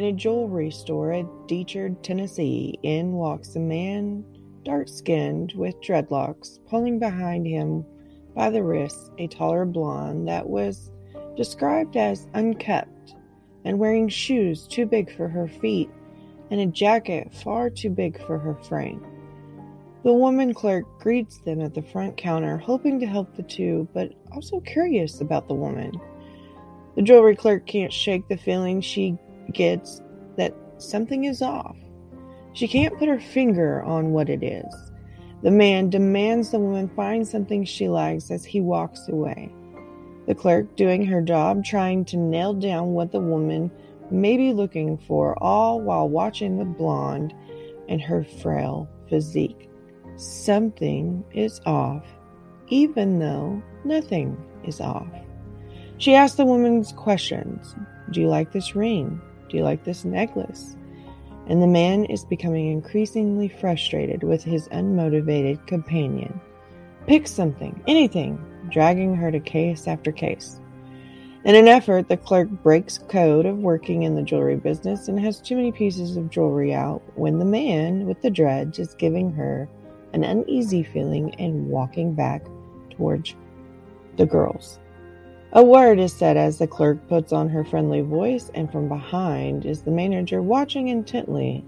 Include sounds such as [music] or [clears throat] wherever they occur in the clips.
In a jewelry store at Decherd, Tennessee, in walks a man, dark skinned, with dreadlocks, pulling behind him by the wrists a taller blonde that was described as unkept and wearing shoes too big for her feet and a jacket far too big for her frame. The woman clerk greets them at the front counter, hoping to help the two, but also curious about the woman. The jewelry clerk can't shake the feeling she gets that something is off. She can't put her finger on what it is. The man demands the woman find something she likes as he walks away. The clerk doing her job, trying to nail down what the woman may be looking for, all while watching the blonde and her frail physique. Something is off, even though nothing is off. She asks the woman questions Do you like this ring? Do you like this necklace? And the man is becoming increasingly frustrated with his unmotivated companion. Pick something, anything, dragging her to case after case. In an effort, the clerk breaks code of working in the jewelry business and has too many pieces of jewelry out when the man with the dreads is giving her an uneasy feeling and walking back towards the girls. A word is said as the clerk puts on her friendly voice, and from behind is the manager watching intently,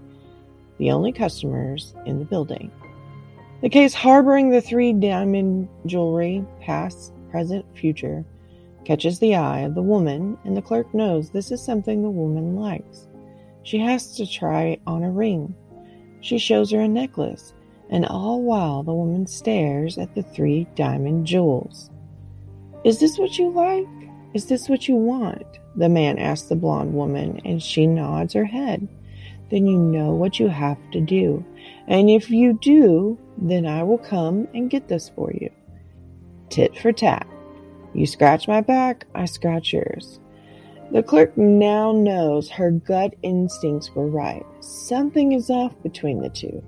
the only customers in the building. The case harboring the three diamond jewelry, past, present, future, catches the eye of the woman, and the clerk knows this is something the woman likes. She has to try on a ring. She shows her a necklace, and all while the woman stares at the three diamond jewels. Is this what you like? Is this what you want? The man asks the blonde woman, and she nods her head. Then you know what you have to do. And if you do, then I will come and get this for you. Tit for tat. You scratch my back, I scratch yours. The clerk now knows her gut instincts were right. Something is off between the two.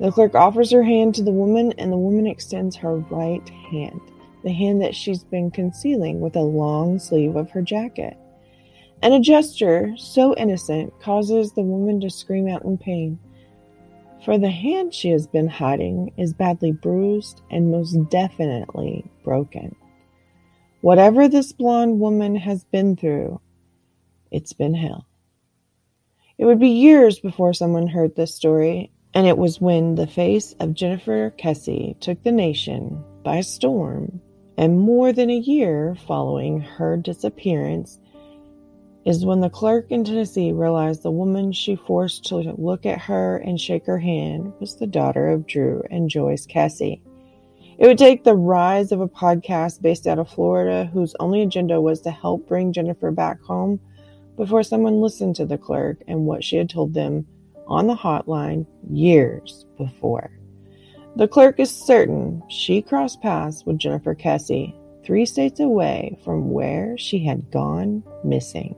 The clerk offers her hand to the woman, and the woman extends her right hand the hand that she's been concealing with a long sleeve of her jacket. And a gesture so innocent causes the woman to scream out in pain. For the hand she has been hiding is badly bruised and most definitely broken. Whatever this blonde woman has been through, it's been hell. It would be years before someone heard this story, and it was when the face of Jennifer Kesse took the nation by storm and more than a year following her disappearance is when the clerk in Tennessee realized the woman she forced to look at her and shake her hand was the daughter of Drew and Joyce Kesse. It would take the rise of a podcast based out of Florida whose only agenda was to help bring Jennifer back home before someone listened to the clerk and what she had told them on the hotline years before. The clerk is certain she crossed paths with Jennifer Kesse three states away from where she had gone missing.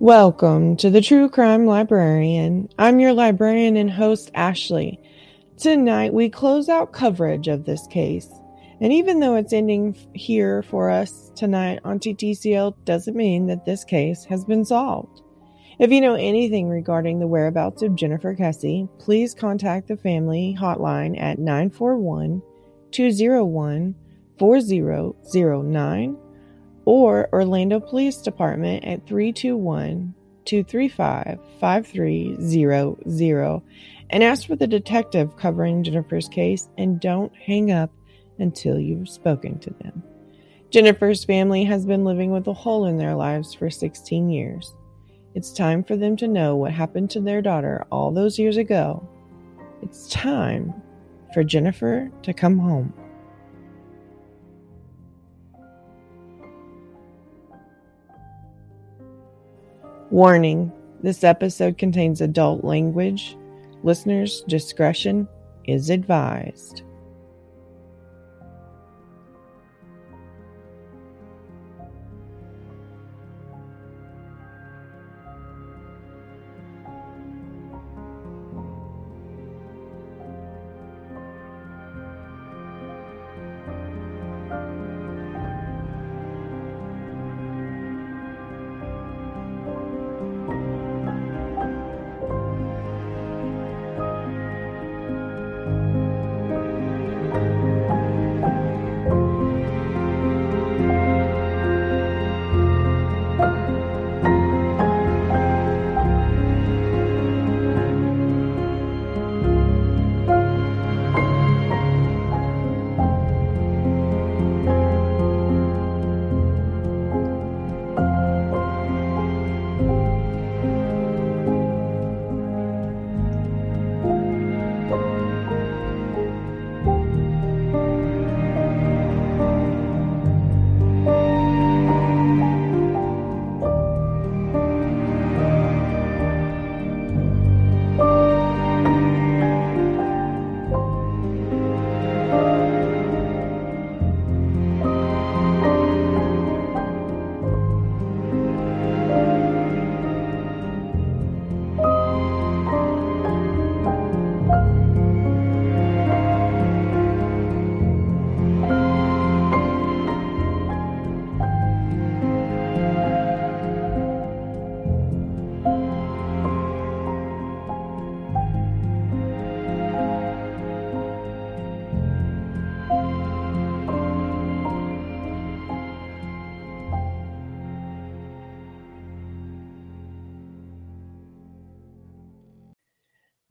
Welcome to the True Crime Librarian. I'm your librarian and host, Ashley. Tonight, we close out coverage of this case. And even though it's ending here for us tonight on TTCL, doesn't mean that this case has been solved. If you know anything regarding the whereabouts of Jennifer Kesse, please contact the family hotline at 941 201 4009 or Orlando Police Department at 321 235 5300 and ask for the detective covering Jennifer's case and don't hang up until you've spoken to them. Jennifer's family has been living with a hole in their lives for 16 years. It's time for them to know what happened to their daughter all those years ago. It's time for Jennifer to come home. Warning this episode contains adult language. Listeners' discretion is advised.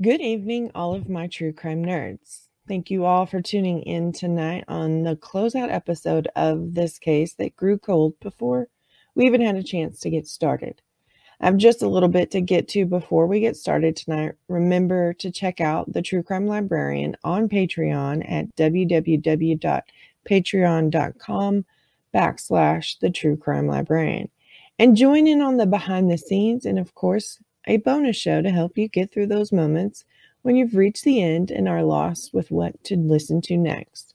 Good evening, all of my true crime nerds. Thank you all for tuning in tonight on the closeout episode of this case that grew cold before we even had a chance to get started. I have just a little bit to get to before we get started tonight. Remember to check out the True Crime Librarian on Patreon at www.patreon.com backslash the True Crime Librarian and join in on the behind the scenes and, of course, a bonus show to help you get through those moments when you've reached the end and are lost with what to listen to next.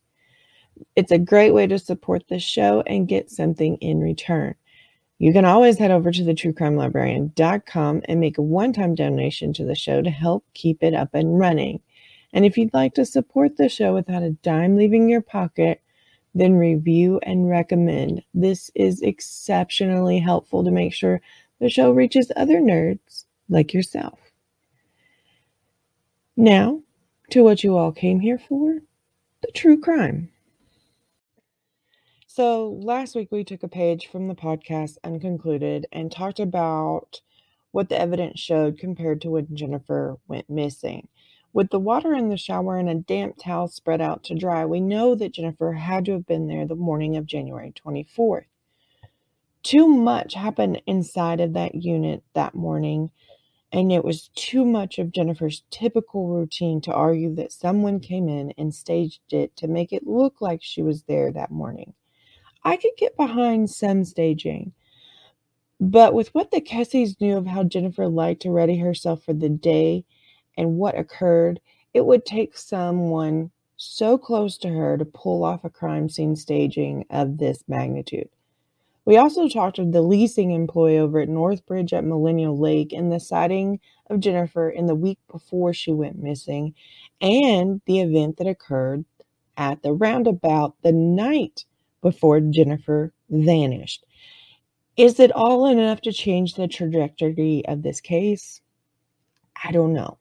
It's a great way to support the show and get something in return. You can always head over to the truecrimelibrarian.com and make a one time donation to the show to help keep it up and running. And if you'd like to support the show without a dime leaving your pocket, then review and recommend. This is exceptionally helpful to make sure the show reaches other nerds like yourself. Now, to what you all came here for the true crime. So, last week we took a page from the podcast Unconcluded and talked about what the evidence showed compared to when Jennifer went missing. With the water in the shower and a damp towel spread out to dry, we know that Jennifer had to have been there the morning of January 24th. Too much happened inside of that unit that morning and it was too much of Jennifer's typical routine to argue that someone came in and staged it to make it look like she was there that morning. I could get behind some staging, but with what the Kesses knew of how Jennifer liked to ready herself for the day and what occurred, it would take someone so close to her to pull off a crime scene staging of this magnitude. We also talked to the leasing employee over at Northbridge at Millenia Lake and the sighting of Jennifer in the week before she went missing and the event that occurred at the roundabout the night before Jennifer vanished. Is it all enough to change the trajectory of this case? I don't know.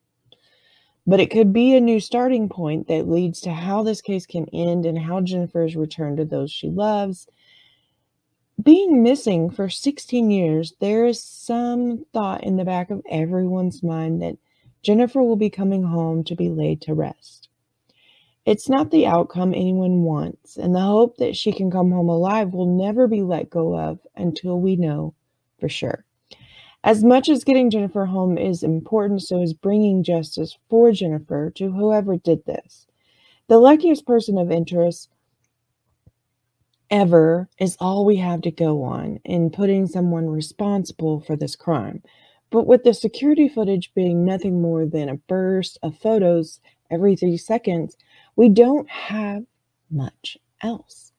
But it could be a new starting point that leads to how this case can end and how Jennifer's return to those she loves. Being missing for 16 years, there is some thought in the back of everyone's mind that Jennifer will be coming home to be laid to rest. It's not the outcome anyone wants, and the hope that she can come home alive will never be let go of until we know for sure. As much as getting Jennifer home is important, so is bringing justice for Jennifer to whoever did this. The luckiest person of interest ever is all we have to go on in putting someone responsible for this crime. But with the security footage being nothing more than a burst of photos every three seconds, we don't have much else.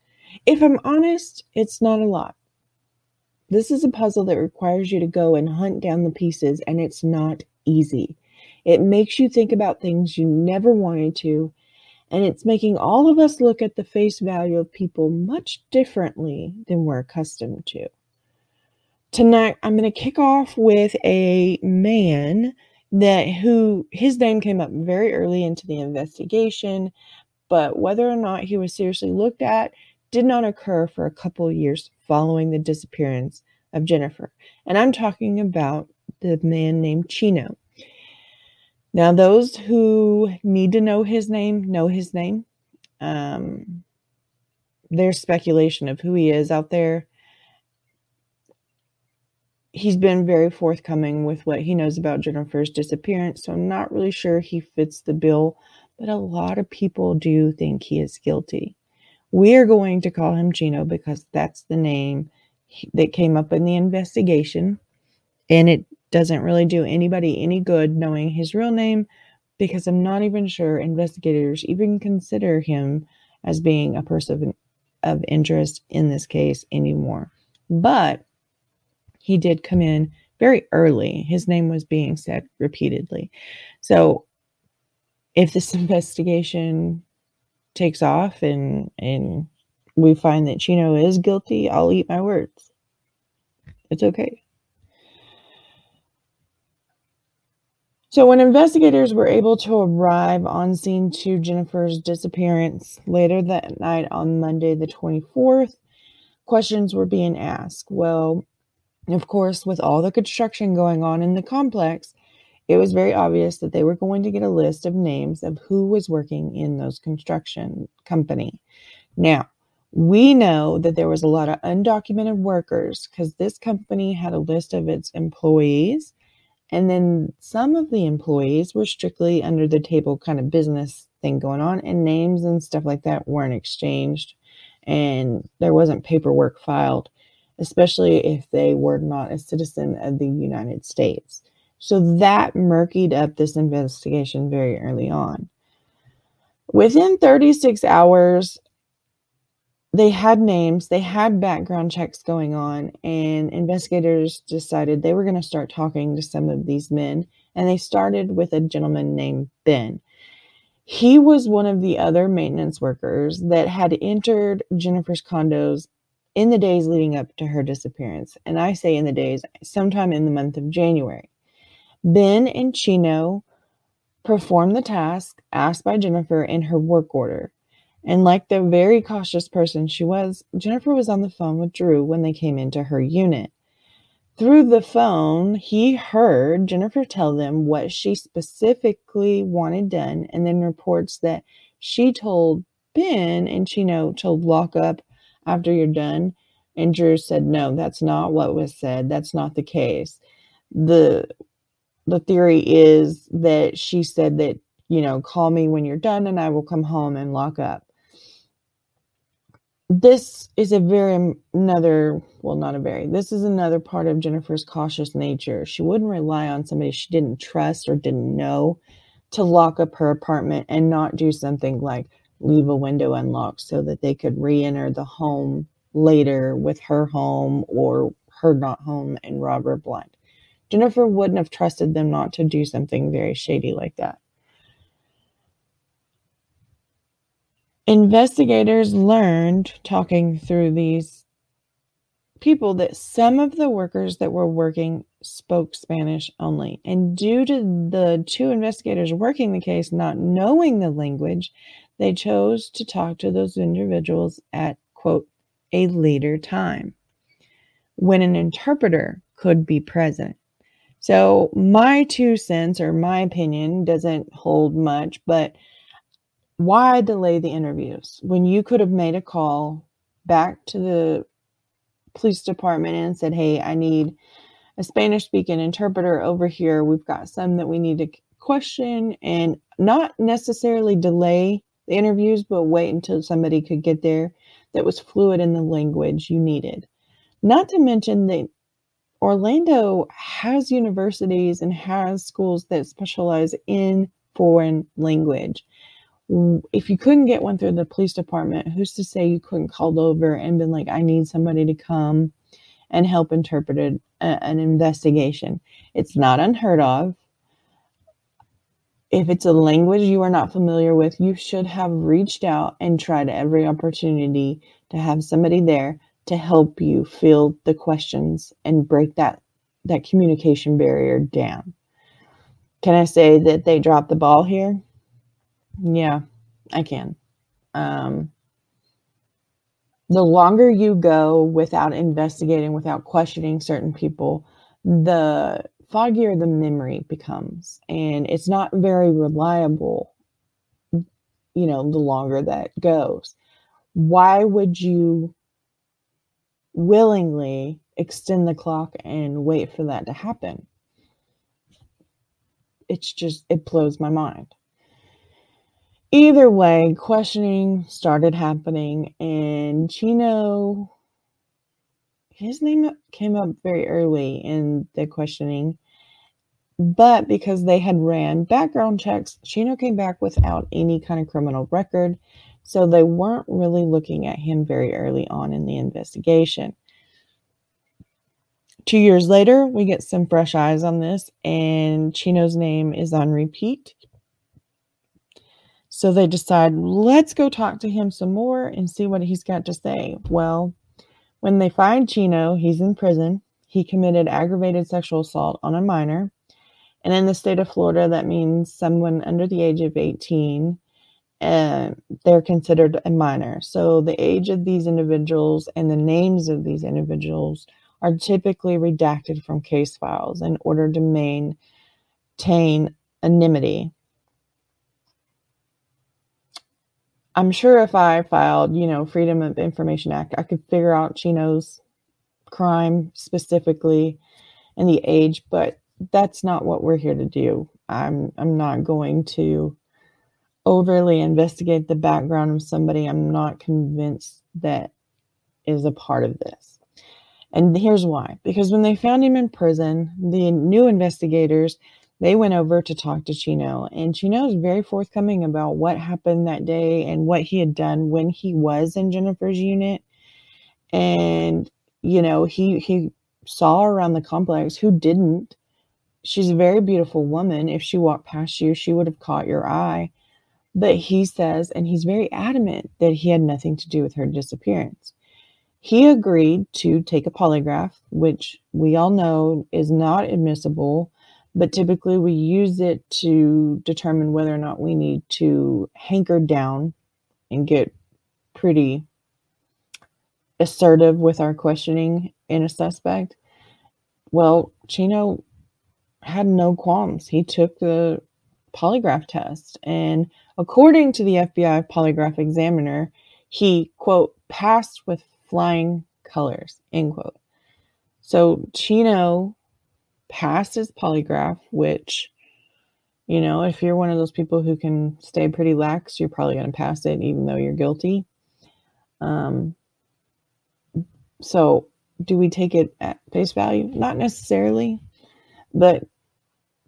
If I'm honest, it's not a lot. This is a puzzle that requires you to go and hunt down the pieces, and it's not easy. It makes you think about things you never wanted to, and it's making all of us look at the face value of people much differently than we're accustomed to. Tonight, I'm going to kick off with a man that who his name came up very early into the investigation, but whether or not he was seriously looked at did not occur for a couple years following the disappearance of Jennifer. And I'm talking about the man named Chino. Now, those who need to know his name know his name. Um, there's speculation of who he is out there. He's been very forthcoming with what he knows about Jennifer's disappearance, so I'm not really sure he fits the bill, but a lot of people do think he is guilty. We're going to call him Chino because that's the name that came up in the investigation. And it doesn't really do anybody any good knowing his real name because I'm not even sure investigators even consider him as being a person of interest in this case anymore. But he did come in very early. His name was being said repeatedly. So if this [laughs] investigation takes off and and we find that Chino is guilty, I'll eat my words. It's okay. So, when investigators were able to arrive on scene to Jennifer's disappearance later that night on Monday, the 24th, questions were being asked. Well, of course, with all the construction going on in the complex, it was very obvious that they were going to get a list of names of who was working in those construction company. Now, we know that there was a lot of undocumented workers because this company had a list of its employees. And then some of the employees were strictly under the table kind of business thing going on, and names and stuff like that weren't exchanged. And there wasn't paperwork filed, especially if they were not a citizen of the United States. So that murkied up this investigation very early on. Within 36 hours, they had names, they had background checks going on, and investigators decided they were going to start talking to some of these men. And they started with a gentleman named Ben. He was one of the other maintenance workers that had entered Jennifer's condos in the days leading up to her disappearance. And I say in the days, sometime in the month of January. Ben and Chino performed the task asked by Jennifer in her work order. And like the very cautious person she was, Jennifer was on the phone with Drew when they came into her unit. Through the phone, he heard Jennifer tell them what she specifically wanted done and then reports that she told Ben and Chino to lock up after you're done. And Drew said, No, that's not what was said. That's not the case. The the theory is that she said that, you know, call me when you're done and I will come home and lock up. This is a very um, another, well, not a very, this is another part of Jennifer's cautious nature. She wouldn't rely on somebody she didn't trust or didn't know to lock up her apartment and not do something like leave a window unlocked so that they could re enter the home later with her home or her not home and rob her blind. Jennifer wouldn't have trusted them not to do something very shady like that. Investigators learned, talking through these people, that some of the workers that were working spoke Spanish only. And due to the two investigators working the case not knowing the language, they chose to talk to those individuals at, quote, a later time when an interpreter could be present. So, my two cents or my opinion doesn't hold much, but why delay the interviews when you could have made a call back to the police department and said, Hey, I need a Spanish speaking interpreter over here. We've got some that we need to question and not necessarily delay the interviews, but wait until somebody could get there that was fluid in the language you needed. Not to mention that Orlando has universities and has schools that specialize in foreign language. If you couldn't get one through the police department, who's to say you couldn't call over and been like, I need somebody to come and help interpret a, an investigation? It's not unheard of. If it's a language you are not familiar with, you should have reached out and tried every opportunity to have somebody there to help you field the questions and break that that communication barrier down. Can I say that they dropped the ball here? Yeah, I can. Um, the longer you go without investigating, without questioning certain people, the foggier the memory becomes. And it's not very reliable, you know, the longer that goes. Why would you willingly extend the clock and wait for that to happen. It's just, it blows my mind. Either way, questioning started happening, and Chino, his name came up very early in the questioning. But because they had ran background checks, Chino came back without any kind of criminal record. So they weren't really looking at him very early on in the investigation. Two years later, we get some fresh eyes on this, and Chino's name is on repeat. So they decide, let's go talk to him some more and see what he's got to say. Well, when they find Chino, he's in prison. He committed aggravated sexual assault on a minor. And in the state of Florida, that means someone under the age of 18 and they're considered a minor. So the age of these individuals and the names of these individuals are typically redacted from case files in order to maintain anonymity. I'm sure if I filed, you know, Freedom of Information Act, I could figure out Chino's crime specifically and the age, but that's not what we're here to do. I'm I'm not going to overly investigate the background of somebody I'm not convinced that is a part of this. And here's why. Because when they found him in prison, the new investigators, they went over to talk to Chino, and Chino is very forthcoming about what happened that day and what he had done when he was in Jennifer's unit. And you know, he he saw around the complex who didn't. She's a very beautiful woman. If she walked past you, she would have caught your eye. But he says, and he's very adamant that he had nothing to do with her disappearance. He agreed to take a polygraph, which we all know is not admissible, but typically we use it to determine whether or not we need to hanker down and get pretty assertive with our questioning in a suspect. Well, Chino had no qualms. He took the polygraph test and According to the FBI polygraph examiner, he, quote, passed with flying colors, end quote. So Chino passed his polygraph, which, you know, if you're one of those people who can stay pretty lax, you're probably going to pass it even though you're guilty. Um, so do we take it at face value? Not necessarily, but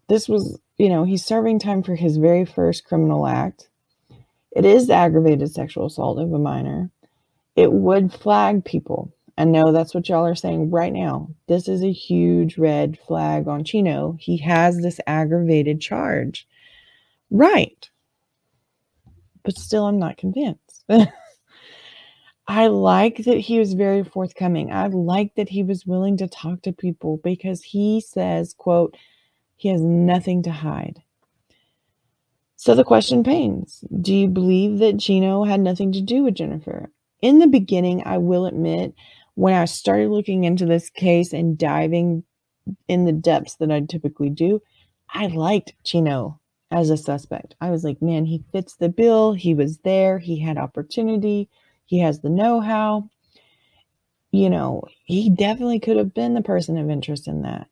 this was you know, he's serving time for his very first criminal act. It is aggravated sexual assault of a minor. It would flag people. I know that's what y'all are saying right now. This is a huge red flag on Chino. He has this aggravated charge. Right. But still, I'm not convinced. [laughs] I like that he was very forthcoming. I like that he was willing to talk to people because he says, quote, he has nothing to hide. So the question pains Do you believe that Chino had nothing to do with Jennifer? In the beginning, I will admit, when I started looking into this case and diving in the depths that I typically do, I liked Chino as a suspect. I was like, man, he fits the bill. He was there. He had opportunity. He has the know how. You know, he definitely could have been the person of interest in that,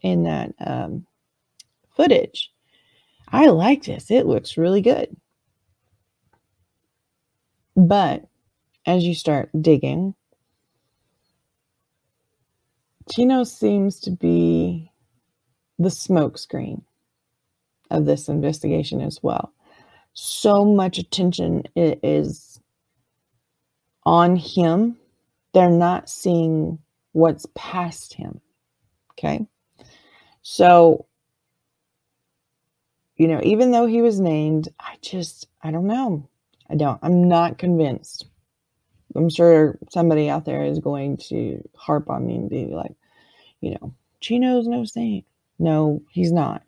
in that um, footage. I like this. It looks really good. But as you start digging, Chino seems to be the smokescreen of this investigation as well. So much attention is on him, they're not seeing what's past him. Okay. So you know, even though he was named, I just, I don't know. I don't, I'm not convinced. I'm sure somebody out there is going to harp on me and be like, you know, Chino's no saint. No, he's not.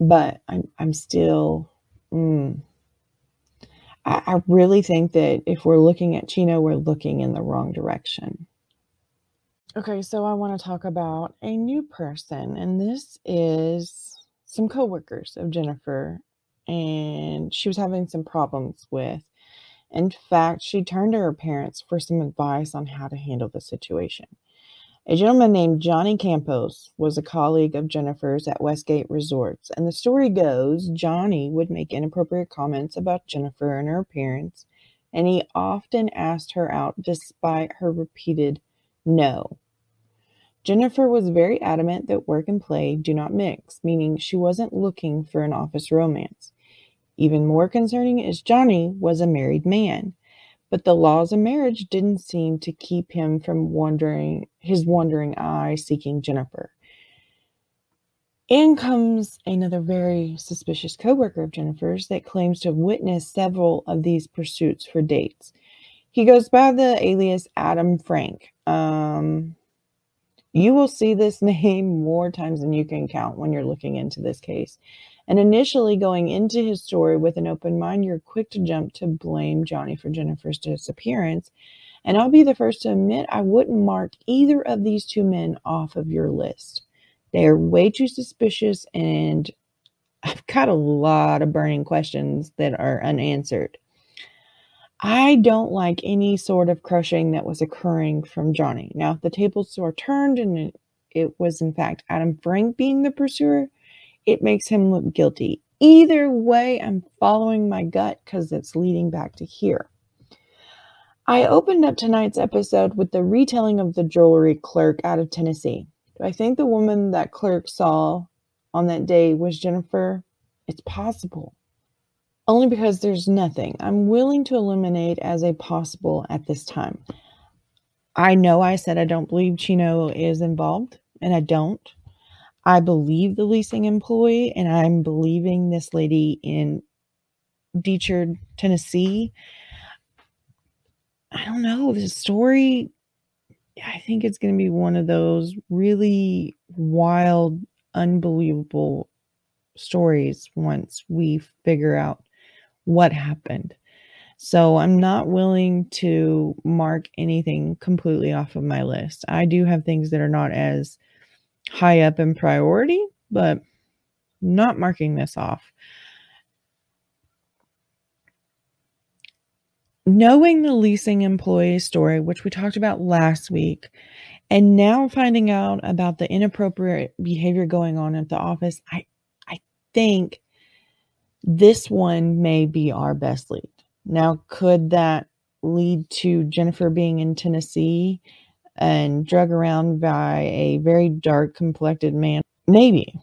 But I'm, I'm still, mm, I, I really think that if we're looking at Chino, we're looking in the wrong direction. Okay, so I want to talk about a new person, and this is some coworkers of Jennifer and she was having some problems with. In fact, she turned to her parents for some advice on how to handle the situation. A gentleman named Johnny Campos was a colleague of Jennifer's at Westgate Resorts, and the story goes Johnny would make inappropriate comments about Jennifer and her appearance, and he often asked her out despite her repeated no. Jennifer was very adamant that work and play do not mix, meaning she wasn't looking for an office romance. Even more concerning is Johnny was a married man, but the laws of marriage didn't seem to keep him from wandering his wandering eye seeking Jennifer. In comes another very suspicious coworker of Jennifer's that claims to have witnessed several of these pursuits for dates. He goes by the alias Adam Frank. Um, you will see this [laughs] name more times than you can count when you're looking into this case. And initially, going into his story with an open mind, you're quick to jump to blame Johnny for Jennifer's disappearance. And I'll be the first to admit I wouldn't mark either of these two men off of your list. They are way too suspicious, and I've got a lot of burning questions that are unanswered. I don't like any sort of crushing that was occurring from Johnny. Now, if the tables were turned and it, it was in fact Adam Frank being the pursuer, it makes him look guilty. Either way, I'm following my gut because it's leading back to here. I opened up tonight's episode with the retelling of the jewelry clerk out of Tennessee. Do I think the woman that clerk saw on that day was Jennifer? It's possible only because there's nothing I'm willing to eliminate as a possible at this time. I know I said I don't believe Chino is involved, and I don't. I believe the leasing employee, and I'm believing this lady in Decherd, Tennessee. I don't know. The story, I think it's going to be one of those really wild, unbelievable stories once we figure out what happened. So I'm not willing to mark anything completely off of my list. I do have things that are not as high up in priority, but not marking this off. Knowing the leasing employee story, which we talked about last week, and now finding out about the inappropriate behavior going on at the office, I I think this one may be our best lead. Now, could that lead to Jennifer being in Tennessee and drug around by a very dark complected man? Maybe.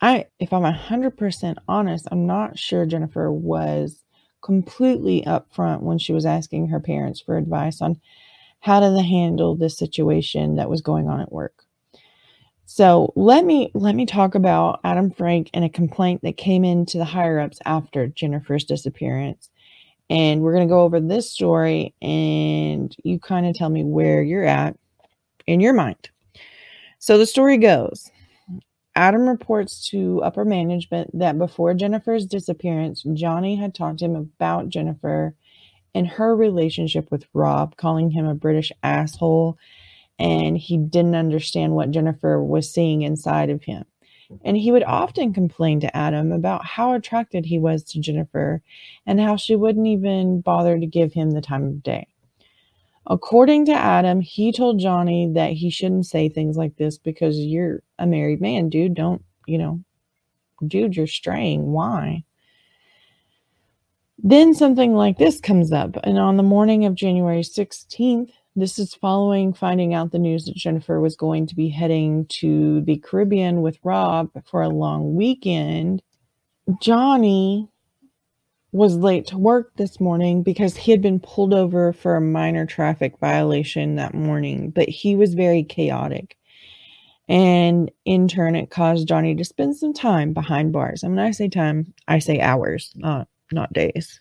I, if I'm 100% honest, I'm not sure Jennifer was completely upfront when she was asking her parents for advice on how to handle this situation that was going on at work. So let me let me talk about Adam Frank and a complaint that came into the higher ups after Jennifer's disappearance. And we're going to go over this story and you kind of tell me where you're at in your mind. So the story goes Adam reports to upper management that before Jennifer's disappearance, Johnny had talked to him about Jennifer and her relationship with Rob, calling him a British asshole and he didn't understand what Jennifer was seeing inside of him. And he would often complain to Adam about how attracted he was to Jennifer and how she wouldn't even bother to give him the time of day. According to Adam, he told Johnny that he shouldn't say things like this because you're a married man, dude. Don't, you know, dude, you're straying. Why? Then something like this comes up. And on the morning of January 16th, this is following finding out the news that Jennifer was going to be heading to the Caribbean with Rob for a long weekend. Johnny was late to work this morning because he had been pulled over for a minor traffic violation that morning, but he was very chaotic. And in turn, it caused Johnny to spend some time behind bars. And when I say time, I say hours, not not days.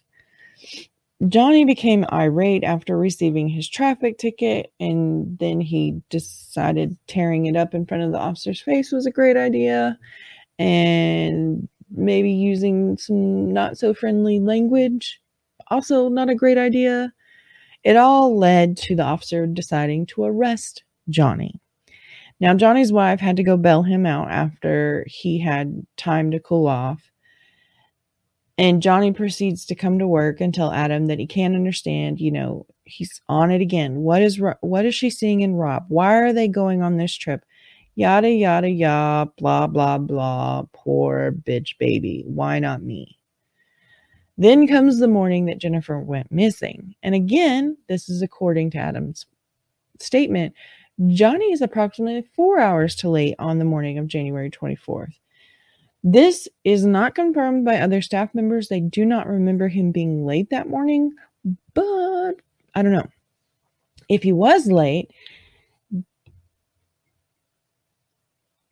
Johnny became irate after receiving his traffic ticket, and then he decided tearing it up in front of the officer's face was a great idea, and maybe using some not so friendly language, also not a great idea. It all led to the officer deciding to arrest Johnny. Now, Johnny's wife had to go bail him out after he had time to cool off and Johnny proceeds to come to work and tell Adam that he can't understand, you know, he's on it again. What is what is she seeing in Rob? Why are they going on this trip? Yada yada yada, blah blah blah. Poor bitch baby. Why not me? Then comes the morning that Jennifer went missing. And again, this is according to Adam's statement. Johnny is approximately four hours too late on the morning of January 24th. This is not confirmed by other staff members. They do not remember him being late that morning, but I don't know. If he was late,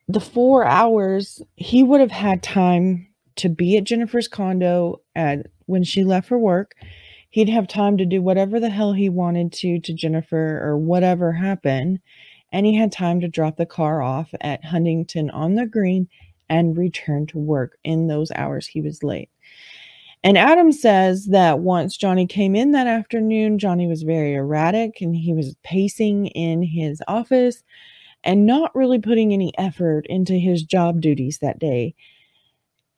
the four hours, he would have had time to be at Jennifer's condo at when she left for work. He'd have time to do whatever the hell he wanted to to Jennifer or whatever happened. And he had time to drop the car off at Huntington on the green and return to work in those hours he was late. And Adam says that once Johnny came in that afternoon, Johnny was very erratic and he was pacing in his office and not really putting any effort into his job duties that day.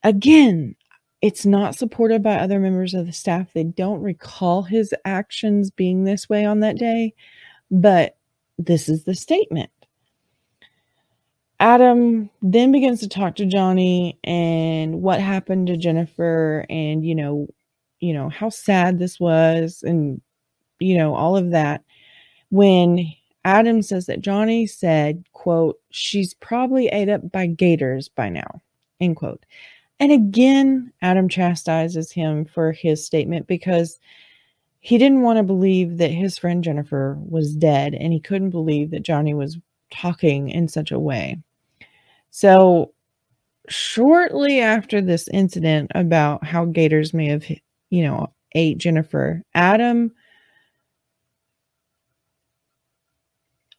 Again, it's not supported by other members of the staff. They don't recall his actions being this way on that day, but this is the statement. Adam then begins to talk to Johnny and what happened to Jennifer and you know, you know how sad this was and you know all of that. When Adam says that Johnny said, quote, she's probably ate up by gators by now, end quote. And again, Adam chastises him for his statement because he didn't want to believe that his friend Jennifer was dead and he couldn't believe that Johnny was talking in such a way. So, shortly after this incident about how gators may have, you know, ate Jennifer, Adam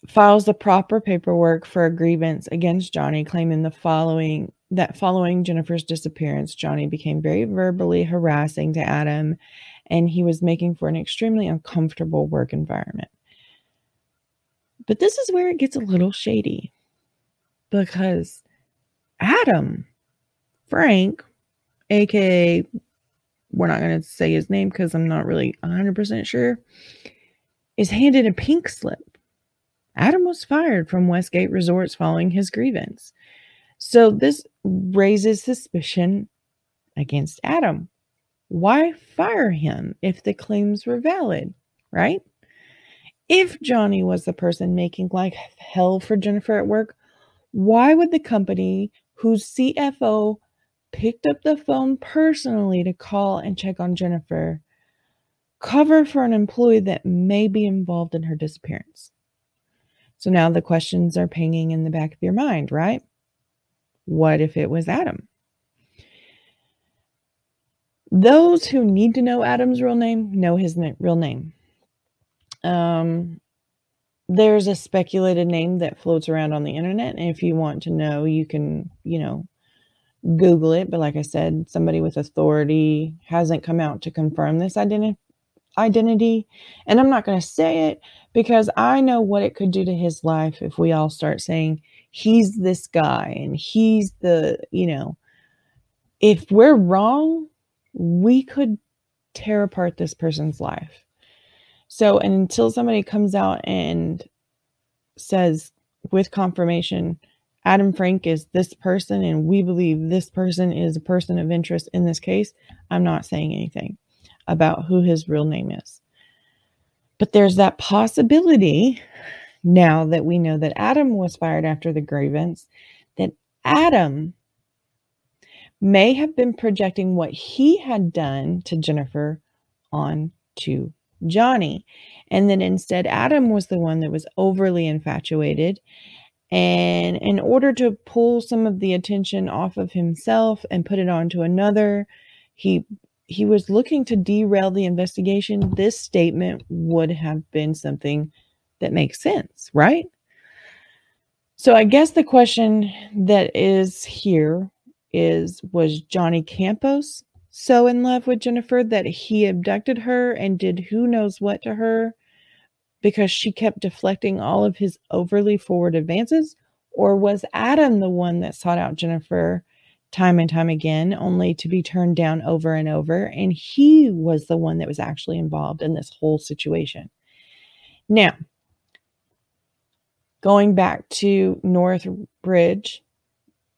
files the proper paperwork for a grievance against Johnny, claiming the following that following Jennifer's disappearance, Johnny became very verbally harassing to Adam and he was making for an extremely uncomfortable work environment. But this is where it gets a little shady because Adam Frank, aka, we're not going to say his name because I'm not really 100% sure, is handed a pink slip. Adam was fired from Westgate Resorts following his grievance. So this raises suspicion against Adam. Why fire him if the claims were valid, right? If Johnny was the person making like hell for Jennifer at work, why would the company whose CFO picked up the phone personally to call and check on Jennifer, cover for an employee that may be involved in her disappearance. So now the questions are pinging in the back of your mind, right? What if it was Adam? Those who need to know Adam's real name know his na- real name. Um, there's a speculated name that floats around on the internet, and if you want to know, you can, you know, Google it. But like I said, somebody with authority hasn't come out to confirm this identity. Identity, and I'm not going to say it because I know what it could do to his life if we all start saying he's this guy and he's the, you know, if we're wrong, we could tear apart this person's life. So until somebody comes out and says with confirmation, Adam Frank is this person, and we believe this person is a person of interest in this case, I'm not saying anything about who his real name is. But there's that possibility now that we know that Adam was fired after the grievance, that Adam may have been projecting what he had done to Jennifer on to Johnny. And then instead, Adam was the one that was overly infatuated. And in order to pull some of the attention off of himself and put it onto another, he he was looking to derail the investigation. This statement would have been something that makes sense, right? So I guess the question that is here is was Johnny Campos so in love with Jennifer that he abducted her and did who knows what to her because she kept deflecting all of his overly forward advances? Or was Adam the one that sought out Jennifer time and time again, only to be turned down over and over? And he was the one that was actually involved in this whole situation. Now, going back to North Bridge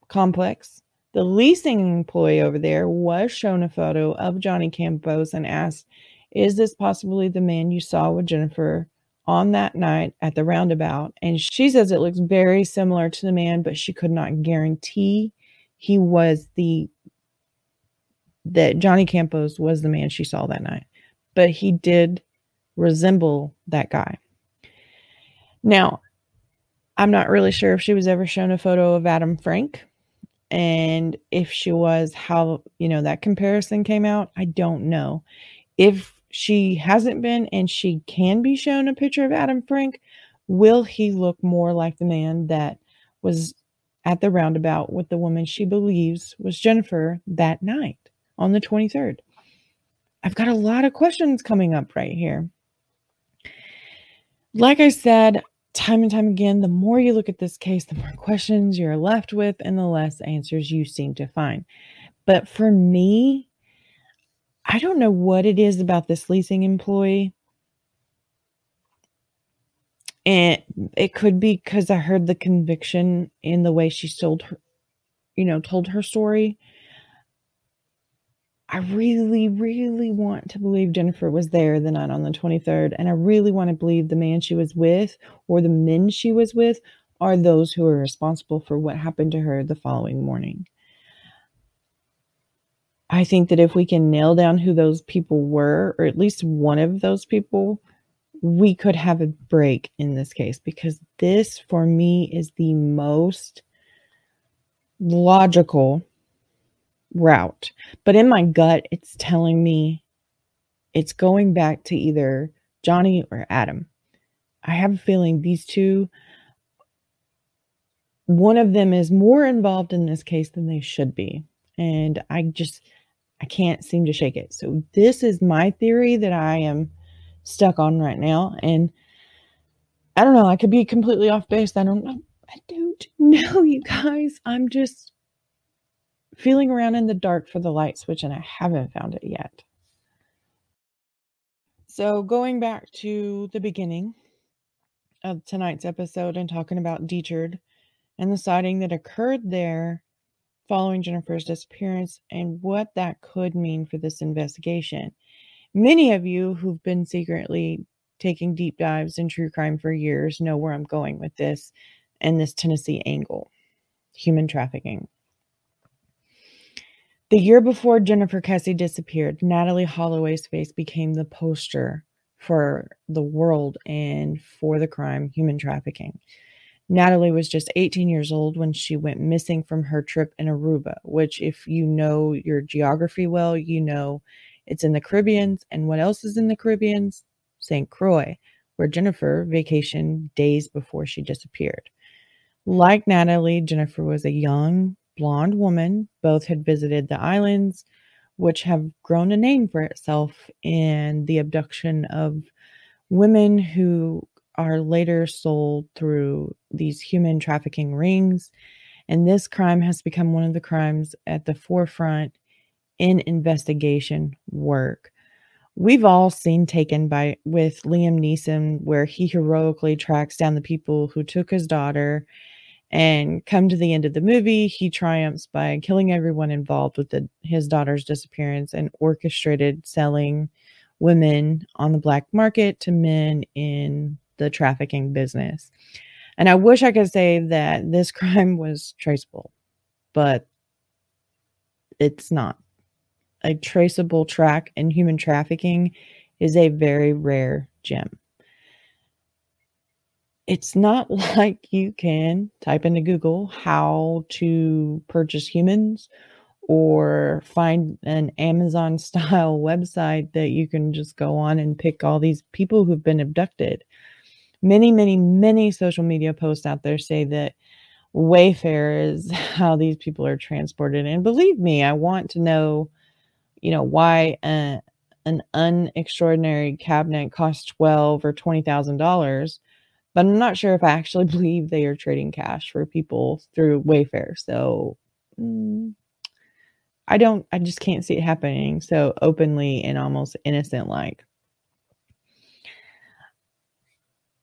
Complex, the leasing employee over there was shown a photo of Johnny Campos and asked, Is this possibly the man you saw with Jennifer on that night at the roundabout? And she says it looks very similar to the man, but she could not guarantee he was the that Johnny Campos was the man she saw that night. But he did resemble that guy. Now, I'm not really sure if she was ever shown a photo of Adam Frank and if she was how you know that comparison came out i don't know if she hasn't been and she can be shown a picture of adam frank will he look more like the man that was at the roundabout with the woman she believes was jennifer that night on the 23rd i've got a lot of questions coming up right here like i said time and time again, the more you look at this case, the more [laughs] questions you're left with and the less answers you seem to find. But for me, I don't know what it is about this leasing employee. And it could be because I heard the conviction in the way she told her, you know, told her story. I really, really want to believe Jennifer was there the night on the 23rd. And I really want to believe the man she was with or the men she was with are those who are responsible for what happened to her the following morning. I think that if we can nail down who those people were, or at least one of those people, we could have a break in this case because this, for me, is the most logical route. But in my gut, it's telling me it's going back to either Johnny or Adam. I have a feeling these two, one of them is more involved in this case than they should be. And I just, I can't seem to shake it. So this is my theory that I am stuck on right now. And I don't know, I could be completely off base. I don't know. I don't know, [laughs] you guys. I'm just feeling around in the dark for the light switch and I haven't found it yet. So, going back to the beginning of tonight's episode and talking about Decherd and the sighting that occurred there following Jennifer's disappearance and what that could mean for this investigation. Many of you who've been secretly taking deep dives in true crime for years know where I'm going with this and this Tennessee angle human trafficking. The year before Jennifer Kesse disappeared, Natalee Holloway's face became the poster for the world and for the crime human trafficking. Natalee was just 18 years old when she went missing from her trip in Aruba, which, if you know your geography well, you know it's in the Caribbean. And what else is in the Caribbean? St. Croix, where Jennifer vacationed days before she disappeared. Like Natalee, Jennifer was a young, blonde woman. Both had visited the islands, which have grown a name for itself in the abduction of women who are later sold through these human trafficking rings. And this crime has become one of the crimes at the forefront in investigation work. We've all seen Taken by with Liam Neeson, where he heroically tracks down the people who took his daughter and come to the end of the movie, he triumphs by killing everyone involved with the, his daughter's disappearance and orchestrated selling women on the black market to men in the trafficking business. And I wish I could say that this [laughs] crime was traceable, but it's not. A traceable track in human trafficking is a very rare gem. It's not [laughs] like you can type into Google how to purchase humans or find an Amazon [laughs] style website that you can just go on and pick all these people who've been abducted many, many, many social media posts out there say that Wayfair is [laughs] how these people are transported. And believe me, I want to know, you know, why an unextraordinary cabinet costs twelve or twenty thousand dollars, but I'm not sure if I actually [laughs] believe they are trading cash for people through Wayfair. So. Mm, I don't, I just can't see it happening so openly and almost innocent like.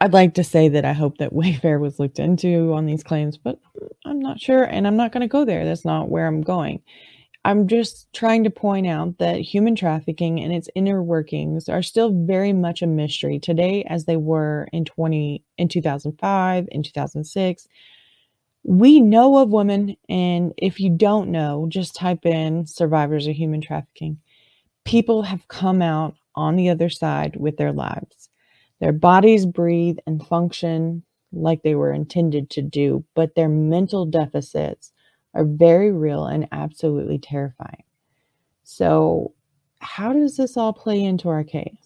I'd like to say that I hope that [laughs] Wayfair was looked into on these claims, but I'm not sure and I'm not going to go there. That's not where I'm going. I'm just trying to point out that human trafficking and its inner workings are still very much a mystery today as they were in 20 in 2005, in 2006. We know of women and if you don't know, just type in survivors of human trafficking. People have come out on the other side with their lives. Their bodies breathe and function like they were intended to do, but their mental deficits are very real and absolutely terrifying. So, how does this all play into our case?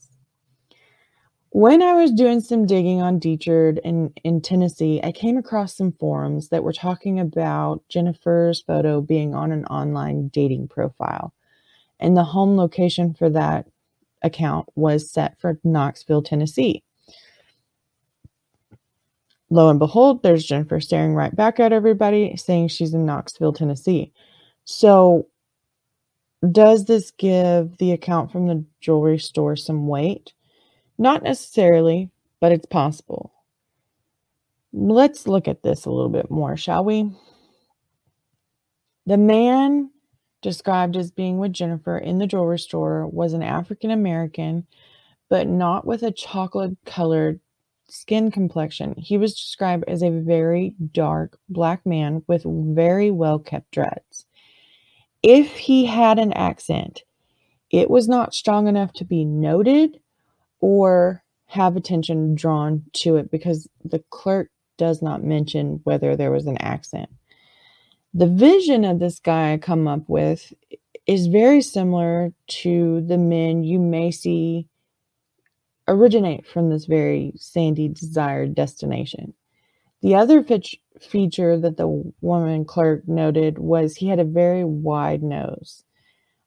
When I was doing some digging on Decherd in, in Tennessee, I came across some forums that were talking about Jennifer's photo being on an online dating profile. And the home location for that account was set for Knoxville, Tennessee. Lo and behold, there's Jennifer staring right back at everybody, saying she's in Knoxville, Tennessee. So, does this give the account from the jewelry store some weight? Not necessarily, but it's possible. Let's look at this a little bit more, shall we? The man described as being with Jennifer in the jewelry store was an African American, but not with a chocolate colored skin complexion. He was described as a very dark black man with very well kept dreads. If he had an accent, it was not strong enough to be noted or have attention drawn to it because the clerk does not mention whether there was an accent the vision of this guy I come up with is very similar to the men you may see originate from this very sandy desired destination. The other feature that the woman clerk noted was he had a very wide nose.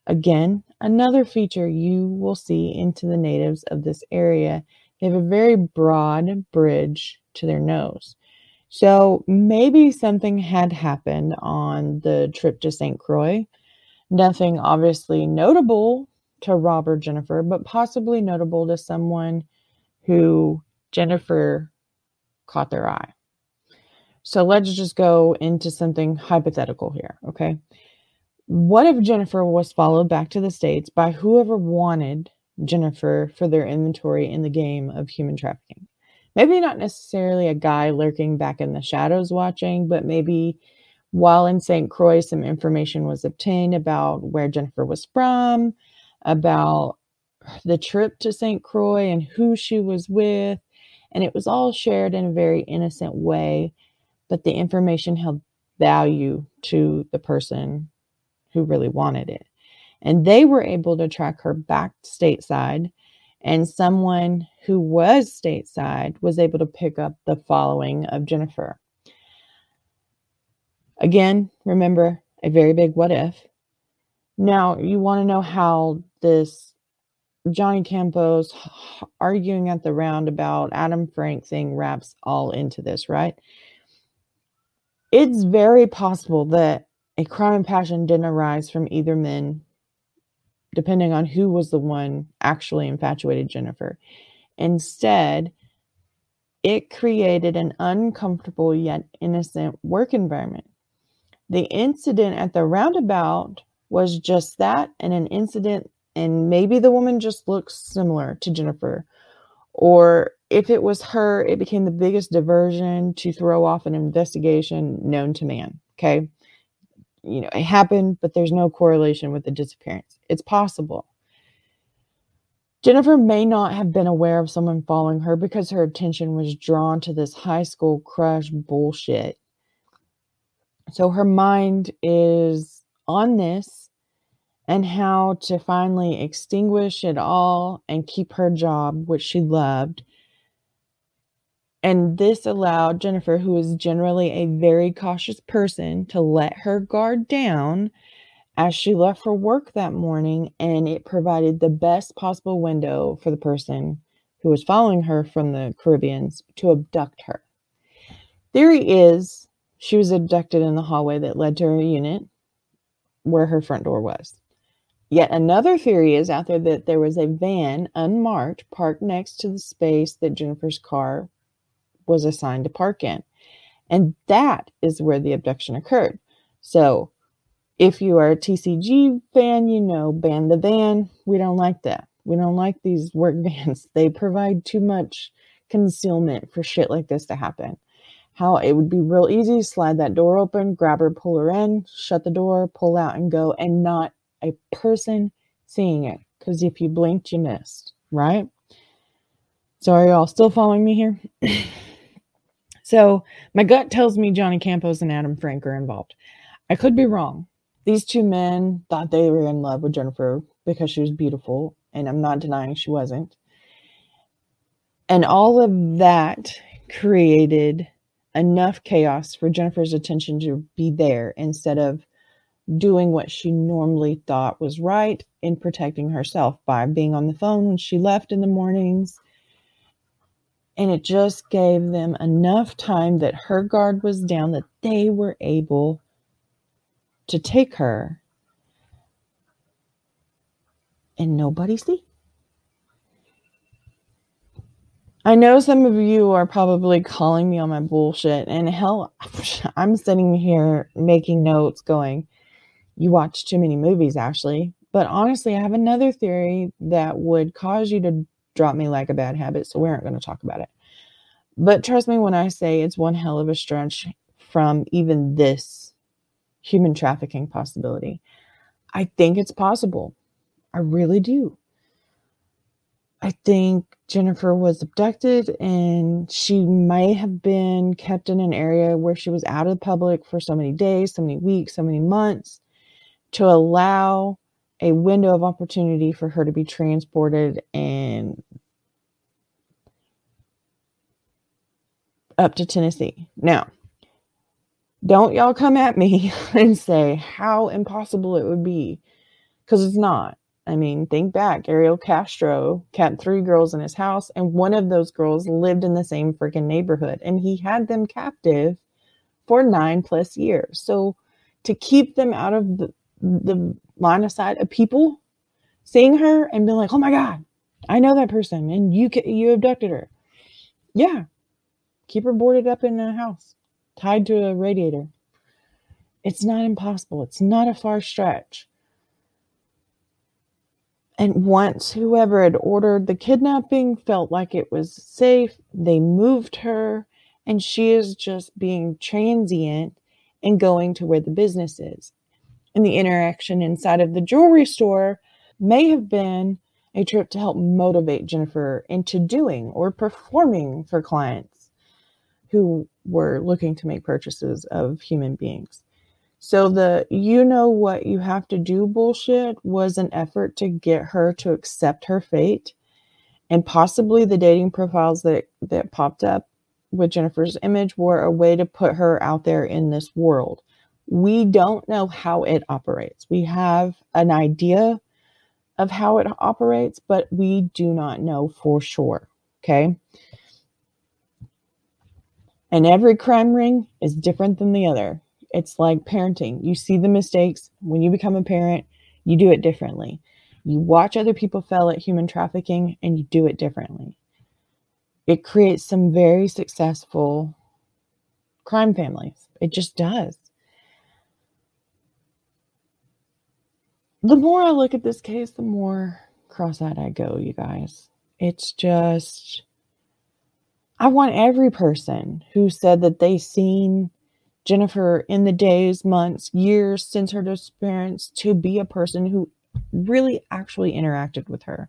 Again, another feature you will see into the natives of this area. They have a very broad bridge to their nose. So maybe something had happened on the trip to St. Croix. Nothing obviously notable to Rob or Jennifer, but possibly notable to someone who Jennifer caught their eye. So let's just go into something hypothetical here, okay? What if Jennifer was followed back to the States by whoever wanted Jennifer for their inventory in the game of human trafficking? maybe not necessarily a guy lurking back in the shadows watching, but maybe While in St. Croix, some information was obtained about where Jennifer was from, about the trip to St. Croix and who she was with, and it was all shared in a very innocent way, but the information held value to the person who really wanted it. And they were able to track her back stateside, and someone who was stateside was able to pick up the following of Jennifer. Again, remember a very big what if. Now, you want to know how this Johnny Campos arguing at the roundabout Adam Frank thing wraps all into this, right? It's very possible that a crime and passion didn't arise from either men, depending on who was the one actually infatuated Jennifer. Instead, it created an uncomfortable yet innocent work environment. The incident at the roundabout was just that and an incident, and maybe the woman just looks similar to Jennifer. Or if it was her, it became the biggest diversion to throw off an investigation known to man. Okay you know, it happened, but there's no correlation with the disappearance. It's possible. Jennifer may not have been aware of someone following her because her attention was drawn to this high school crush bullshit. So her mind is on this and how to finally extinguish it all and keep her job, which she loved, and this allowed Jennifer, who is generally a very cautious person, to let her guard down as she left for work that morning. And it provided the best possible window for the person who was following her from the Caribbeans to abduct her. Theory is she was abducted in the hallway that led to her unit where her front door was. Yet another theory is out there that there was a van unmarked parked next to the space that Jennifer's car was assigned to park in. And that is where the abduction occurred. So if you are a TCG fan, you know, ban the van. We don't like that. We don't like these work [laughs] vans. They provide too much concealment for shit like this to happen. How it would be real easy, slide that door open, grab her, pull her in, shut the door, pull out and go, and not a person seeing it. Because if you blinked, you missed, right? So are y'all still following me here? [clears throat] So my gut tells me Johnny Campos and Adam Frank are involved. I could be wrong. These two men thought they were in love with Jennifer because she was beautiful, and I'm not denying she wasn't. And all of that created enough chaos for Jennifer's attention to be there instead of doing what she normally thought was right in protecting herself by being on the phone when she left in the mornings and it just gave them enough time that her guard was down that they were able to take her and nobody see. I know some of you are probably calling me on my bullshit, and hell, [laughs] I'm sitting here making notes going, You watch too many movies, Ashley. But honestly, I have another theory that would cause you to drop me like a bad habit, so we aren't going to talk about it. But trust me when I say it's one hell of a stretch from even this human trafficking possibility. I think it's possible. I really do. I think Jennifer was abducted and she may have been kept in an area where she was out of the public for so many days, so many weeks, so many months to allow a window of opportunity for her to be transported and up to Tennessee. Now, don't y'all come at me [laughs] and say how impossible it would be because it's not. I mean, think back. Ariel Castro kept three girls in his house, and one of those girls lived in the same freaking neighborhood, and he had them captive for nine plus years. So, to keep them out of the, the line of sight of people seeing her and being like, "Oh my god, I know that person, and you you abducted her." Yeah, Keep her boarded up in a house, tied to a radiator. It's not impossible. It's not a far stretch. And once whoever had ordered the kidnapping felt like it was safe, they moved her, and she is just being transient and going to where the business is. And the interaction inside of the jewelry store may have been a trip to help motivate Jennifer into doing or performing for clients who were looking to make purchases of human beings. So the you know what you have to do bullshit was an effort to get her to accept her fate and possibly the dating profiles that that popped up with Jennifer's image were a way to put her out there in this world. We don't know how it operates. We have an idea of how it operates, but we do not know for sure. Okay. And every crime ring is different than the other. It's like parenting. You see the mistakes. When you become a parent, you do it differently. You watch other people fail at human trafficking and you do it differently. It creates some very successful crime families. It just does. The more I look at this case, the more cross eyed I go, you guys. It's just, I want every person who said that they seen Jennifer in the days, months, years since her disappearance to be a person who really actually interacted with her.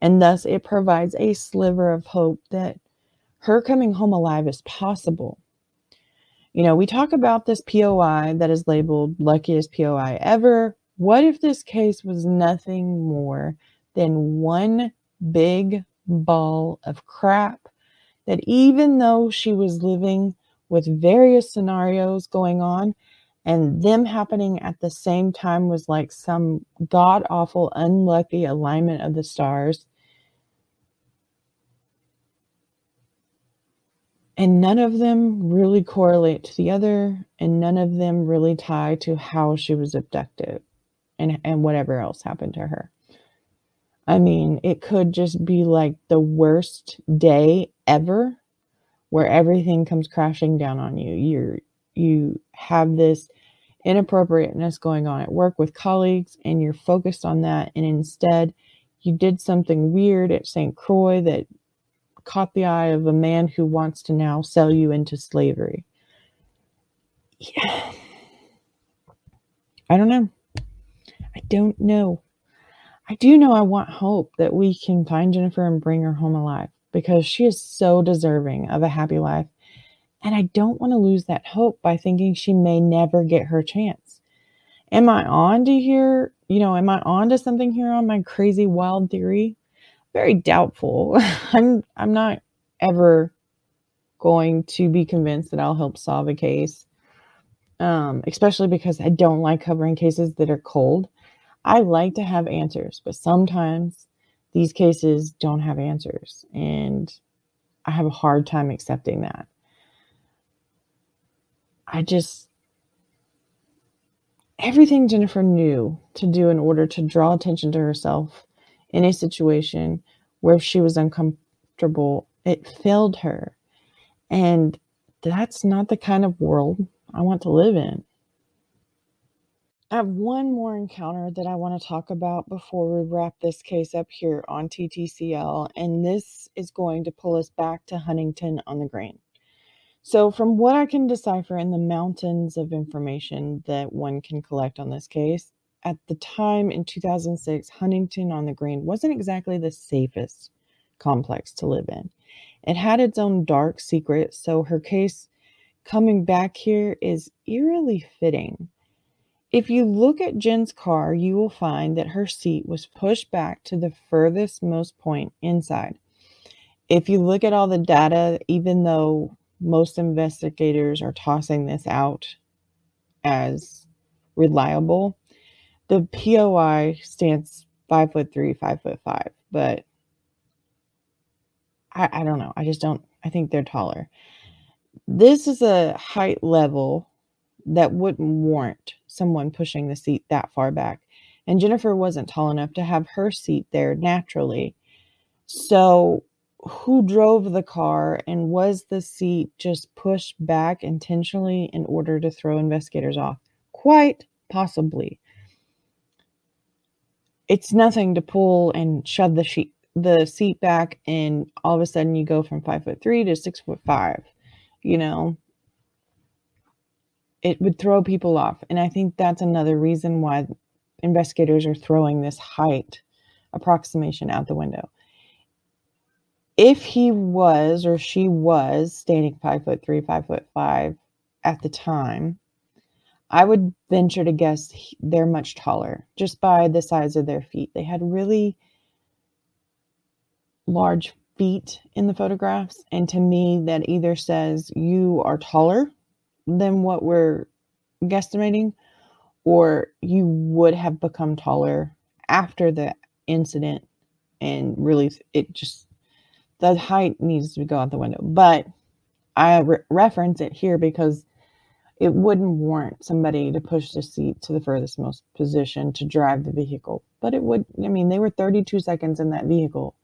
And thus, it provides a sliver of hope that her coming home alive is possible. You know, we talk about this POI that is labeled luckiest POI ever. What if this case was nothing more than one big ball of crap that even though she was living with various scenarios going on and them happening at the same time was like some god awful unlucky alignment of the stars? And none of them really correlate to the other and none of them really tie to how she was abducted and and whatever else happened to her i mean it could just be like the worst day ever where everything comes crashing down on you. You're you have this inappropriateness going on at work with colleagues and you're focused on that and instead you did something weird at St. Croix that caught the eye of a man who wants to now sell you into slavery. Yeah. [sighs] I don't know. I don't know. I do know I want hope that we can find Jennifer and bring her home alive because she is so deserving of a happy life. And I don't want to lose that hope by thinking she may never get her chance. Am I on to here? You know, am I on to something here on my crazy wild theory? Very doubtful. [laughs] I'm I'm not ever going to be convinced that I'll help solve a case. Um, especially because I don't like covering cases that are cold. I like to have answers, but sometimes these cases don't have answers. And I have a hard time accepting that. I just, everything Jennifer knew to do in order to draw attention to herself in a situation where she was uncomfortable, it failed her. And that's not the kind of world I want to live in. I have one more encounter that I want to talk about before we wrap this case up here on TTCL, and this is going to pull us back to Huntington on the Green. So, from what I can decipher in the mountains of information that one can collect on this case, at the time in 2006, Huntington on the Green wasn't exactly the safest complex to live in. It had its own dark secrets, so her case coming back here is eerily fitting. If you look at Jen's car, you will find that her seat was pushed back to the furthest most point inside. If you look at all the data, even though most investigators are tossing this out as reliable, the POI stands five foot three, five foot five, but I, I don't know. I just don't, I think they're taller. This is a height level that wouldn't warrant someone pushing the seat that far back. And Jennifer wasn't tall enough to have her seat there naturally. So, who drove the car and was the seat just pushed back intentionally in order to throw investigators off? Quite possibly. It's nothing to pull and shove the sheet the seat back and all of a sudden you go from five foot three to six foot five. You know, it would throw people off. And I think that's another reason why investigators are throwing this height approximation out the window. If he was or she was standing five foot three, five foot five at the time, I would venture to guess they're much taller just by the size of their feet. They had really large feet in the photographs. And to me, that either says you are taller than what we're guesstimating, or you would have become taller after the incident. And really, it just, the height needs to go out the window. But I re- reference it here because it wouldn't warrant somebody to push the seat to the furthest most position to drive the vehicle. But it would, I mean, they were 32 seconds in that vehicle.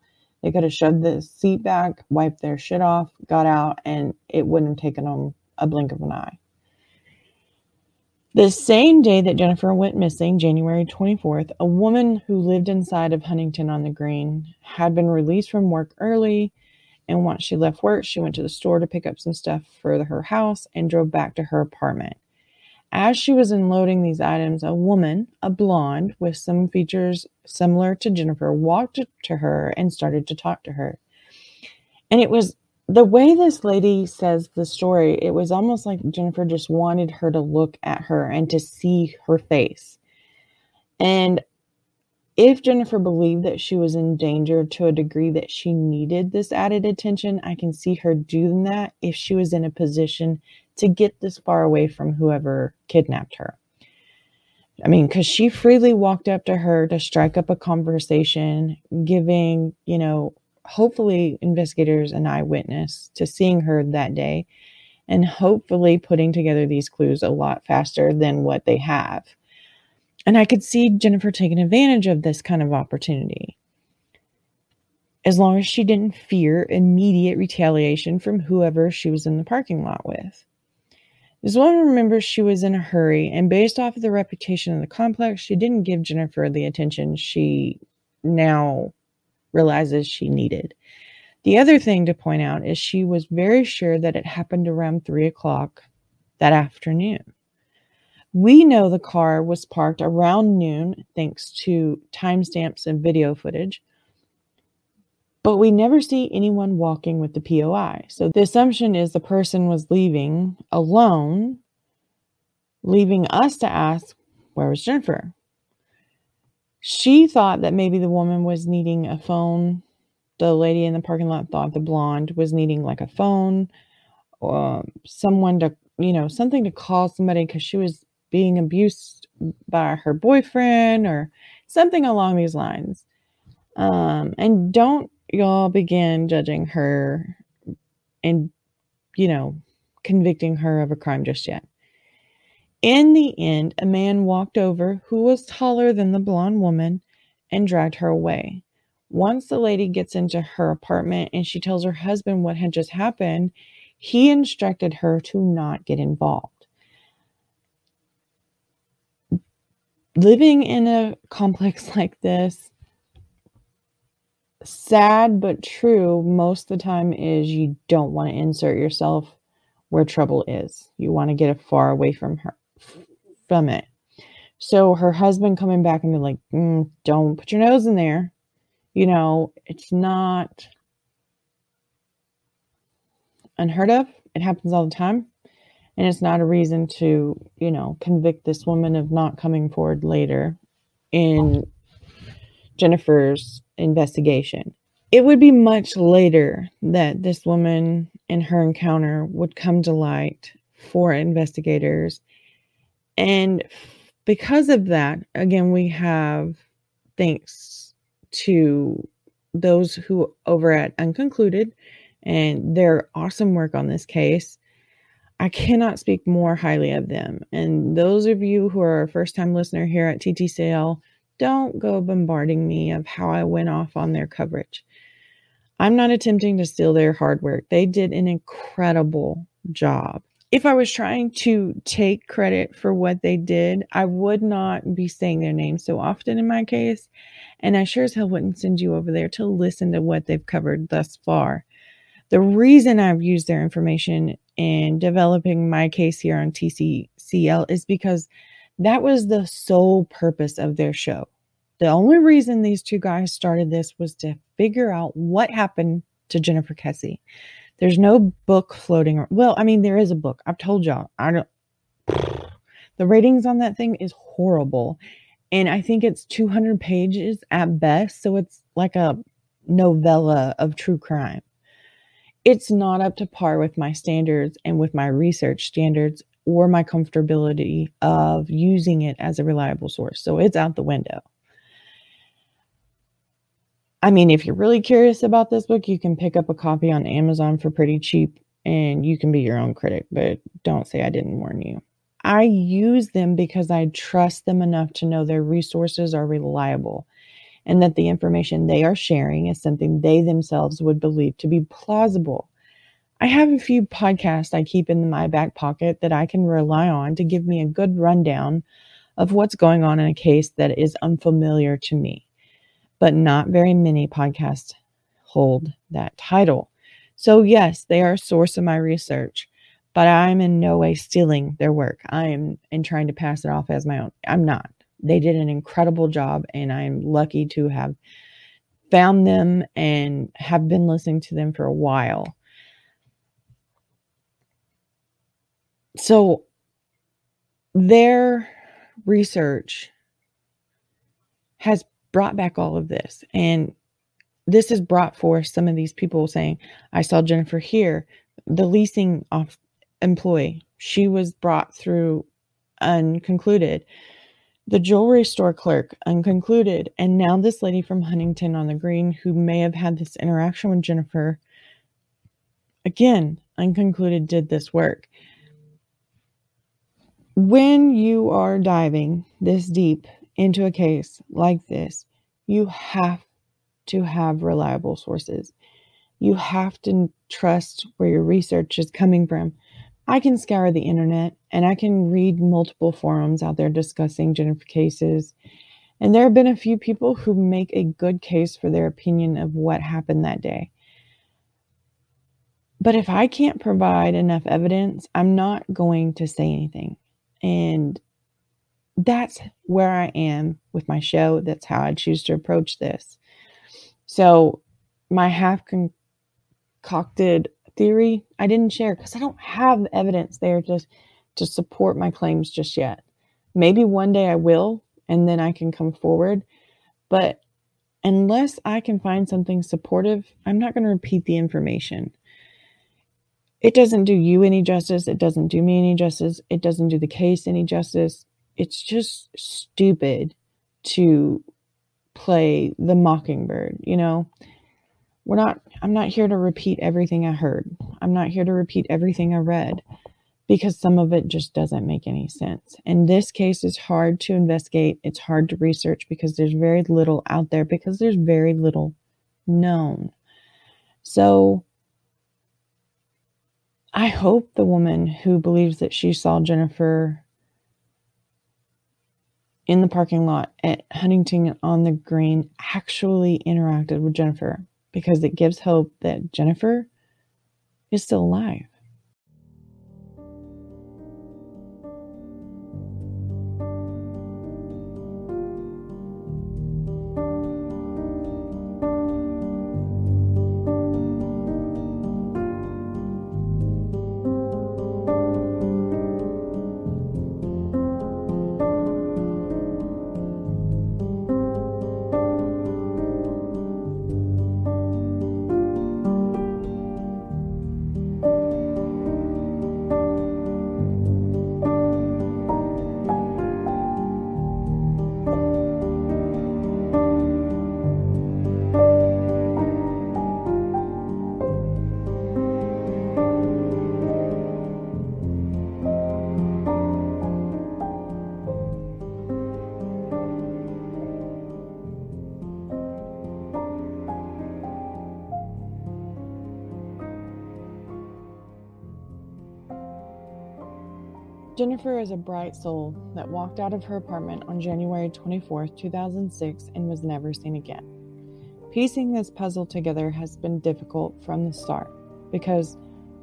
They could have shoved the seat back, wiped their shit off, got out, and it wouldn't have taken them a blink of an eye. The same day that Jennifer went missing, January 24th, a woman who lived inside of Huntington on the Green had been released from work early and once she left work, she went to the store to pick up some stuff for her house and drove back to her apartment. As she was unloading these items, a woman, a blonde with some features similar to Jennifer, walked to her and started to talk to her. And it was the way this lady says the story, it was almost like Jennifer just wanted her to look at her and to see her face. And if Jennifer believed that she was in danger to a degree that she needed this added attention, I can see her doing that if she was in a position to get this far away from whoever kidnapped her. I mean, because she freely walked up to her to strike up a conversation, giving, you know, hopefully investigators and eyewitness to seeing her that day, and hopefully putting together these clues a lot faster than what they have. And I could see Jennifer taking advantage of this kind of opportunity. As long as she didn't fear immediate retaliation from whoever she was in the parking lot with. This woman remembers she was in a hurry, and based off of the reputation of the complex, she didn't give Jennifer the attention she now realizes she needed. The other thing to point out is she was very sure that it happened around three o'clock that afternoon. We know the car was parked around noon thanks to timestamps and video footage, but we never see anyone walking with the POI. So the assumption is the person was leaving alone, leaving us to ask, Where was Jennifer? She thought that maybe the woman was needing a phone. The lady in the parking lot thought the blonde was needing like a phone or someone to, you know, something to call somebody because she was being abused by her boyfriend or something along these lines. Um, and don't y'all begin judging her and, you know, convicting her of a crime just yet. In the end, a man walked over who was taller than the blonde woman and dragged her away. Once the lady gets into her apartment and she tells her husband what had just happened, he instructed her to not get involved. living in a complex [laughs] like this, sad but true most of the time is you don't want to insert yourself where trouble is. You want to get far away from her So her husband coming back and be like, mm, "Don't put your nose in there." You know, it's not unheard of. It happens all the time and it's not a reason to you know convict this woman of not coming forward later in jennifer's investigation it would be much later that this woman and her encounter would come to light for investigators and because of that again we have thanks to those who over at unconcluded and their awesome work on this case I cannot speak more highly of them. And those of you who are a first time listener here at TTCL, don't go bombarding me of how I went off on their coverage. I'm not attempting to steal their hard work. They did an incredible job. If I was trying to take credit for what they did, I would not be saying their name so often in my case. And I sure as hell wouldn't send you over there to listen to what they've covered thus far. The reason I've used their information in developing my case here on TTCL is because that was the sole purpose of their show. The only reason these two guys started this was to figure out what happened to Jennifer Kesse. There's no book floating. Well, I mean, there is a book. I've told y'all. I don't. [sighs] The ratings on that thing is horrible. And I think it's 200 pages at best. So it's like a novella of true crime. It's not up to par with my standards and with my research standards or my comfortability of using it as a reliable source. So it's out the window. I mean, if you're really curious about this book, you can pick up a copy on Amazon for pretty cheap and you can be your own critic, but don't say I didn't warn you. I use them because I trust them enough to know their resources are reliable and that the information they are sharing is something they themselves would believe to be plausible. I have a few podcasts I keep in my back pocket that I can rely on to give me a good rundown of what's going on in a case that is unfamiliar to me but not very many podcasts hold that title. So, yes, they are a source of my research, but I'm in no way stealing their work. I am in trying to pass it off as my own. I'm not. They did an incredible job, and I'm lucky to have found them and have been listening to them for a while. So, their research has brought back all of this. And this has brought forth some of these people saying, I saw Jennifer here, the leasing off employee. She was brought through unconcluded. The jewelry store clerk, unconcluded. And now this lady from Huntington on the Green who may have had this interaction with Jennifer, again, unconcluded, did this work. When you are diving this deep into a case like this, you have to have reliable sources. You have to trust where your research is coming from. I can scour the internet and I can read multiple forums out there discussing Jennifer cases. And there have been a few people who make a good case for their opinion of what happened that day. But if I can't provide enough evidence, I'm not going to say anything. And that's where I am with my show. That's how I choose to approach this. So, my half concocted theory, I didn't share because I don't have evidence there to, to support my claims just yet. Maybe one day I will, and then I can come forward. But unless I can find something supportive, I'm not going to repeat the information. It doesn't do you any justice. It doesn't do me any justice. It doesn't do the case any justice it's just stupid to play the mockingbird, you know? We're not I'm not here to repeat everything I heard. I'm not here to repeat everything I read because some of it just doesn't make any sense. And this case is hard to investigate. It's hard to research because there's very little out there because there's very little known. So I hope the woman who believes that she saw Jennifer in the parking lot at Huntington on the Green actually interacted with Jennifer because it gives hope that Jennifer is still alive. Jennifer is a bright soul that walked out of her apartment on January 24, 2006, and was never seen again. Piecing this puzzle together has been difficult from the start because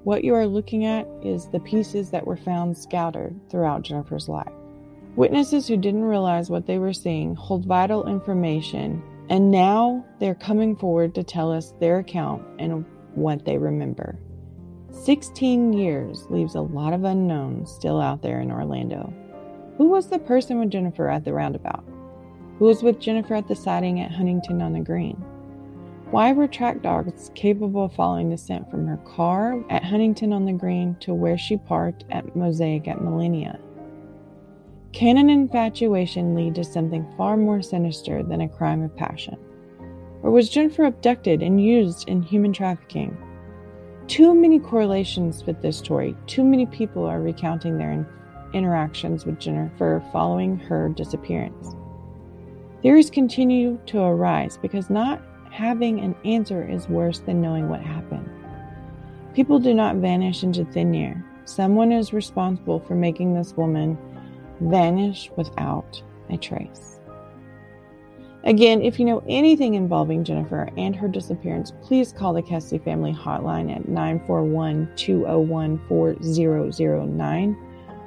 What you are looking at is the pieces that were found scattered throughout Jennifer's life. Witnesses who didn't realize what they were seeing hold vital information, and now they're coming forward to tell us their account and what they remember. 16 years leaves a lot of unknowns still out there in Orlando. Who was the person with Jennifer at the roundabout? Who was with Jennifer at the sighting at Huntington on the Green? Why were track dogs capable of following the scent from her car at Huntington on the Green to where she parked at Mosaic at Millenia? Can an infatuation lead to something far more sinister than a crime of passion? Or was Jennifer abducted and used in human trafficking? Too many correlations with this story. Too many people are recounting their interactions with Jennifer following her disappearance. Theories continue to arise because not having an answer is worse than knowing what happened. People do not vanish into thin air. Someone is responsible for making this woman vanish without a trace. Again, if you know anything involving Jennifer and her disappearance, please call the Kesse family hotline at 941 201 4009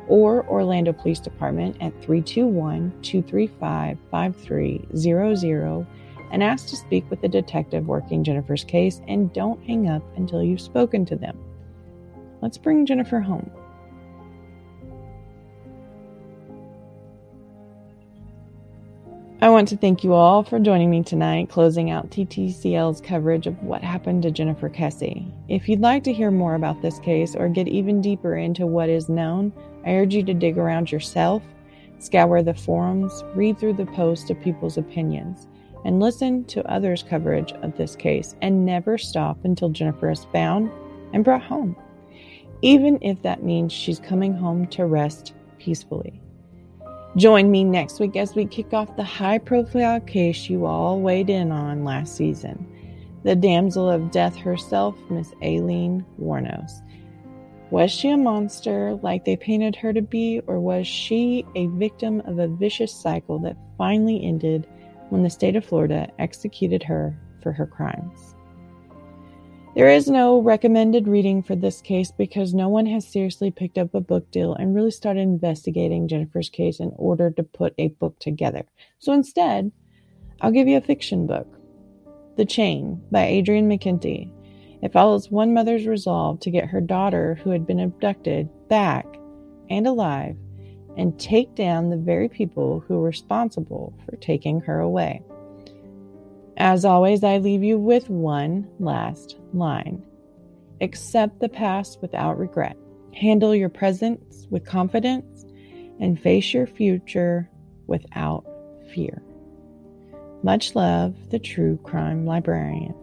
or Orlando Police Department at 321 235 5300 and ask to speak with the detective working Jennifer's case and don't hang up until you've spoken to them. Let's bring Jennifer home. I want to thank you all for joining me tonight, closing out TTCL's coverage of what happened to Jennifer Kesse. If you'd like to hear more about this case or get even deeper into what is known, I urge you to dig around yourself, scour the forums, read through the posts of people's opinions, and listen to others' coverage of this case, and never stop until Jennifer is found and brought home, even if that means she's coming home to rest peacefully. Join me next week as we kick off the high profile case you all weighed in on last season the damsel of death herself, Miss Aileen Wuornos. Was she a monster like they painted her to be, or was she a victim of a vicious cycle that finally ended when the state of Florida executed her for her crimes? There is no recommended reading for this case because no one has seriously picked up a book deal and really started investigating Jennifer's case in order to put a book together. So instead, I'll give you a fiction book The Chain by Adrian McKinty. It follows one mother's resolve to get her daughter, who had been abducted, back and alive and take down the very people who were responsible for taking her away. As always, I leave you with one last line Accept the past without regret, handle your present with confidence, and face your future without fear. Much love, the True Crime Librarian.